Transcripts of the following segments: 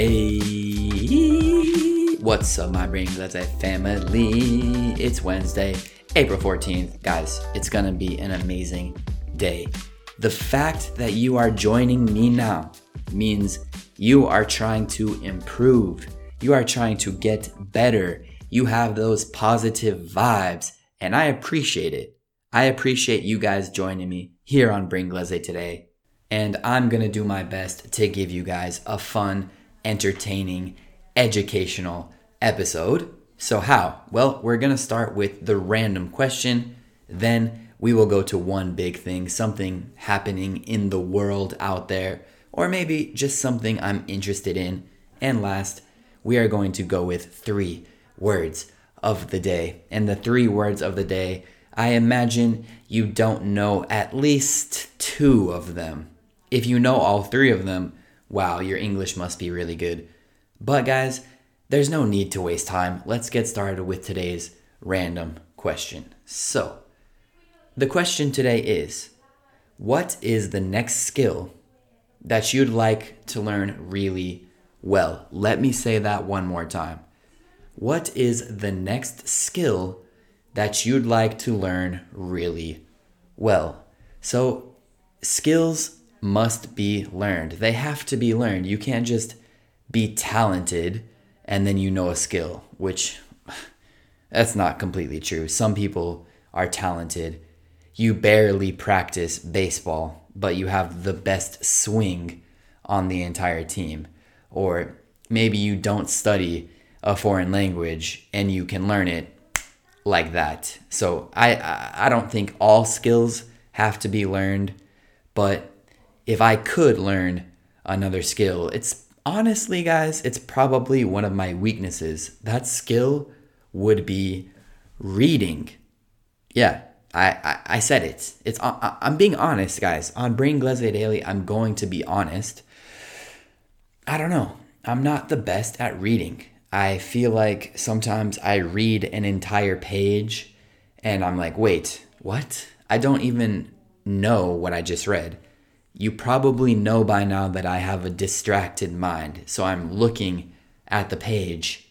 Hey, what's up, my brain? Family. It's Wednesday, April 14th. Guys, it's gonna be an amazing day. The fact that you are joining me now means you are trying to improve, you are trying to get better, you have those positive vibes, and I appreciate it. I appreciate you guys joining me here on Brain Glaze today. And I'm gonna do my best to give you guys a fun, entertaining, educational episode. So, how? Well, we're gonna start with the random question, then we will go to one big thing, something happening in the world out there, or maybe just something I'm interested in. And last, we are going to go with three words of the day. And the three words of the day I imagine you don't know at least two of them. If you know all three of them, wow, your English must be really good. But guys, there's no need to waste time. Let's get started with today's random question. So, the question today is What is the next skill that you'd like to learn really well? Let me say that one more time. What is the next skill that you'd like to learn really well. So, skills must be learned. They have to be learned. You can't just be talented and then you know a skill, which that's not completely true. Some people are talented. You barely practice baseball, but you have the best swing on the entire team. Or maybe you don't study a foreign language and you can learn it like that. So I I don't think all skills have to be learned, but if I could learn another skill, it's honestly guys, it's probably one of my weaknesses. That skill would be reading. Yeah, I, I, I said it. It's I, I'm being honest, guys. On Brain Glaze Daily, I'm going to be honest. I don't know. I'm not the best at reading. I feel like sometimes I read an entire page and I'm like, wait, what? I don't even know what I just read. You probably know by now that I have a distracted mind, so I'm looking at the page,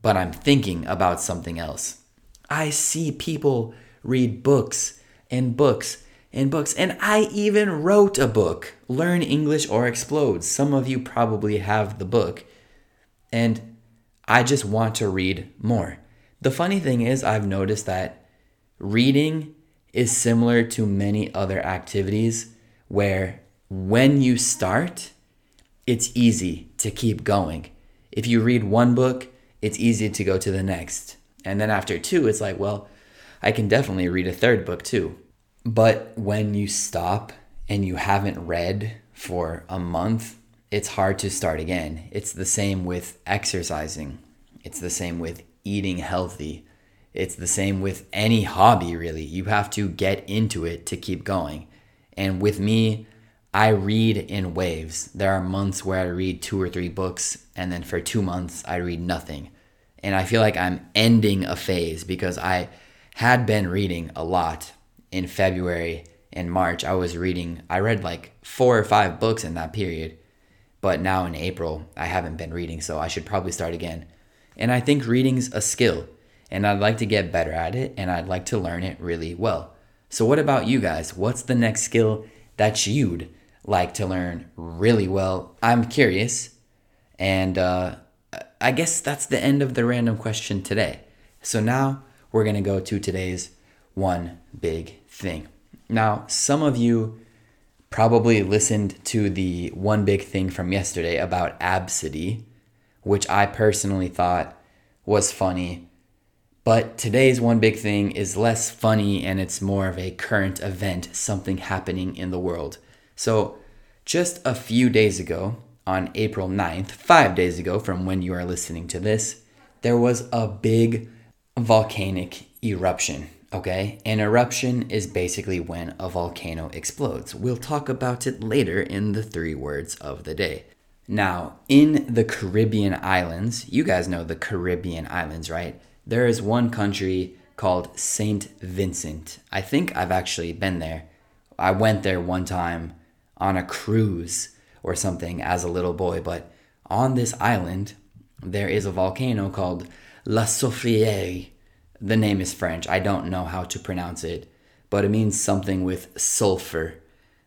but I'm thinking about something else. I see people read books and books and books, and I even wrote a book, Learn English or Explode. Some of you probably have the book. And I just want to read more. The funny thing is, I've noticed that reading is similar to many other activities where when you start, it's easy to keep going. If you read one book, it's easy to go to the next. And then after two, it's like, well, I can definitely read a third book too. But when you stop and you haven't read for a month, it's hard to start again. It's the same with exercising. It's the same with eating healthy. It's the same with any hobby, really. You have to get into it to keep going. And with me, I read in waves. There are months where I read two or three books, and then for two months, I read nothing. And I feel like I'm ending a phase because I had been reading a lot in February and March. I was reading, I read like four or five books in that period. But now in April, I haven't been reading, so I should probably start again. And I think reading's a skill, and I'd like to get better at it, and I'd like to learn it really well. So, what about you guys? What's the next skill that you'd like to learn really well? I'm curious, and uh, I guess that's the end of the random question today. So, now we're gonna go to today's one big thing. Now, some of you probably listened to the one big thing from yesterday about Absidy, which I personally thought was funny. But today's one big thing is less funny and it's more of a current event, something happening in the world. So, just a few days ago, on April 9th, five days ago from when you are listening to this, there was a big volcanic eruption Okay, an eruption is basically when a volcano explodes. We'll talk about it later in the three words of the day. Now, in the Caribbean islands, you guys know the Caribbean islands, right? There is one country called St. Vincent. I think I've actually been there. I went there one time on a cruise or something as a little boy, but on this island, there is a volcano called La Soufriere. The name is French. I don't know how to pronounce it, but it means something with sulfur.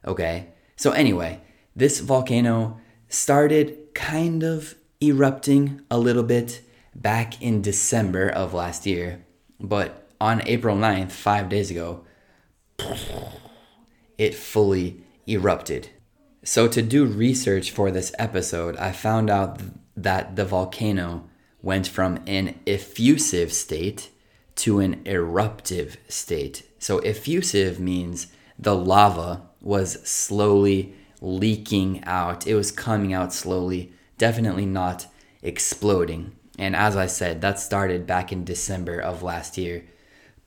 Okay? So, anyway, this volcano started kind of erupting a little bit back in December of last year, but on April 9th, five days ago, it fully erupted. So, to do research for this episode, I found out that the volcano went from an effusive state to an eruptive state. So, effusive means the lava was slowly leaking out, it was coming out slowly, definitely not exploding. And as I said, that started back in December of last year.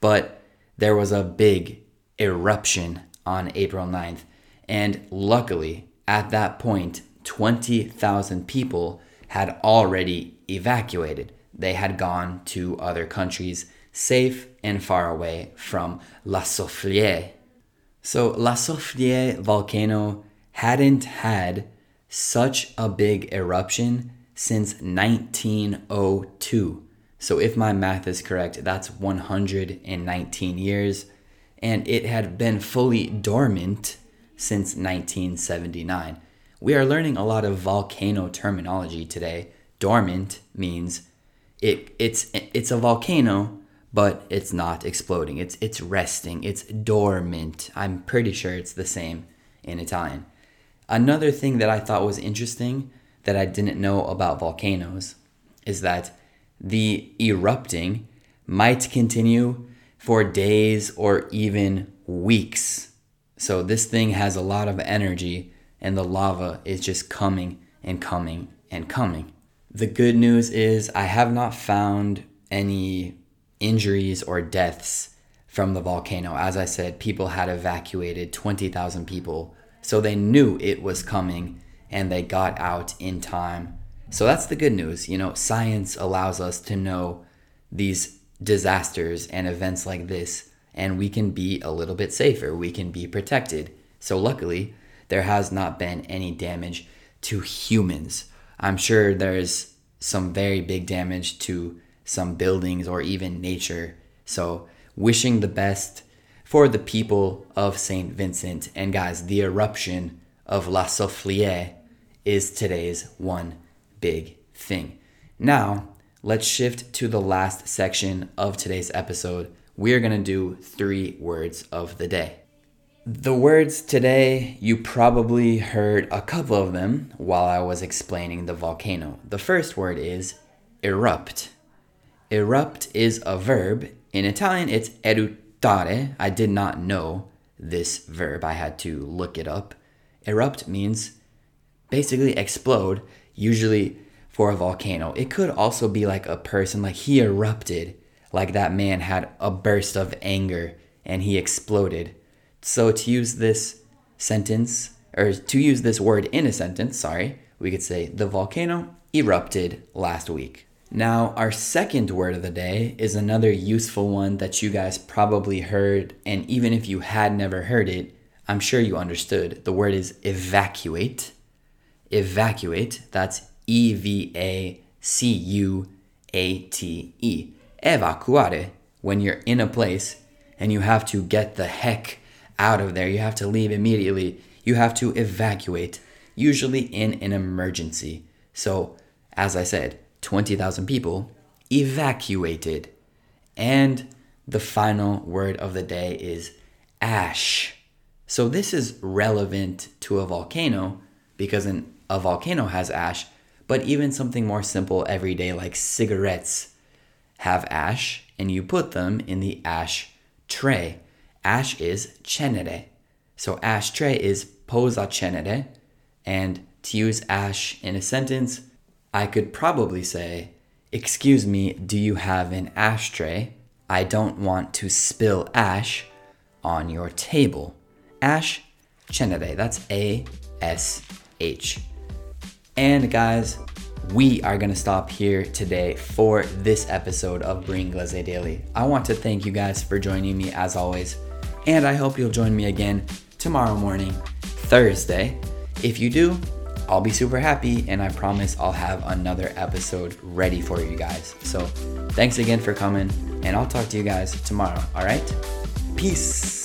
But there was a big eruption on April 9th. And luckily, at that point, 20,000 people had already evacuated. They had gone to other countries safe and far away from La Soufriere. So, La Soufriere volcano hadn't had such a big eruption since 1902. So, if my math is correct, that's 119 years, and it had been fully dormant since 1979. We are learning a lot of volcano terminology today. Dormant means it, it's, it's a volcano, but it's not exploding. It's, it's resting. It's dormant. I'm pretty sure it's the same in Italian. Another thing that I thought was interesting that I didn't know about volcanoes is that the erupting might continue for days or even weeks. So this thing has a lot of energy and the lava is just coming and coming and coming. The good news is I have not found any injuries or deaths from the volcano. As I said, people had evacuated 20,000 people, so they knew it was coming and they got out in time. So that's the good news. You know, science allows us to know these disasters and events like this, and we can be a little bit safer. We can be protected. So, luckily, there has not been any damage to humans. I'm sure there's some very big damage to some buildings or even nature. So, wishing the best for the people of St. Vincent. And guys, the eruption of La Soufriere is today's one big thing. Now, let's shift to the last section of today's episode. We're going to do three words of the day. The words today, you probably heard a couple of them while I was explaining the volcano. The first word is erupt. Erupt is a verb. In Italian, it's eruttare. I did not know this verb, I had to look it up. Erupt means basically explode, usually for a volcano. It could also be like a person, like he erupted, like that man had a burst of anger and he exploded so to use this sentence, or to use this word in a sentence, sorry, we could say the volcano erupted last week. Now, our second word of the day is another useful one that you guys probably heard, and even if you had never heard it, I'm sure you understood. The word is evacuate. Evacuate, that's E V A C U A T E. Evacuare, when you're in a place and you have to get the heck out of there. You have to leave immediately. You have to evacuate, usually in an emergency. So, as I said, 20,000 people evacuated. And the final word of the day is ash. So, this is relevant to a volcano because an, a volcano has ash, but even something more simple everyday like cigarettes have ash, and you put them in the ash tray ash is cenere. So ash tray is posa cenere. And to use ash in a sentence, I could probably say, Excuse me, do you have an ashtray? I don't want to spill ash on your table. Ash cenere. That's A S H. And guys, we are going to stop here today for this episode of Brain Glaze Daily. I want to thank you guys for joining me as always and I hope you'll join me again tomorrow morning, Thursday. If you do, I'll be super happy and I promise I'll have another episode ready for you guys. So thanks again for coming and I'll talk to you guys tomorrow. All right? Peace.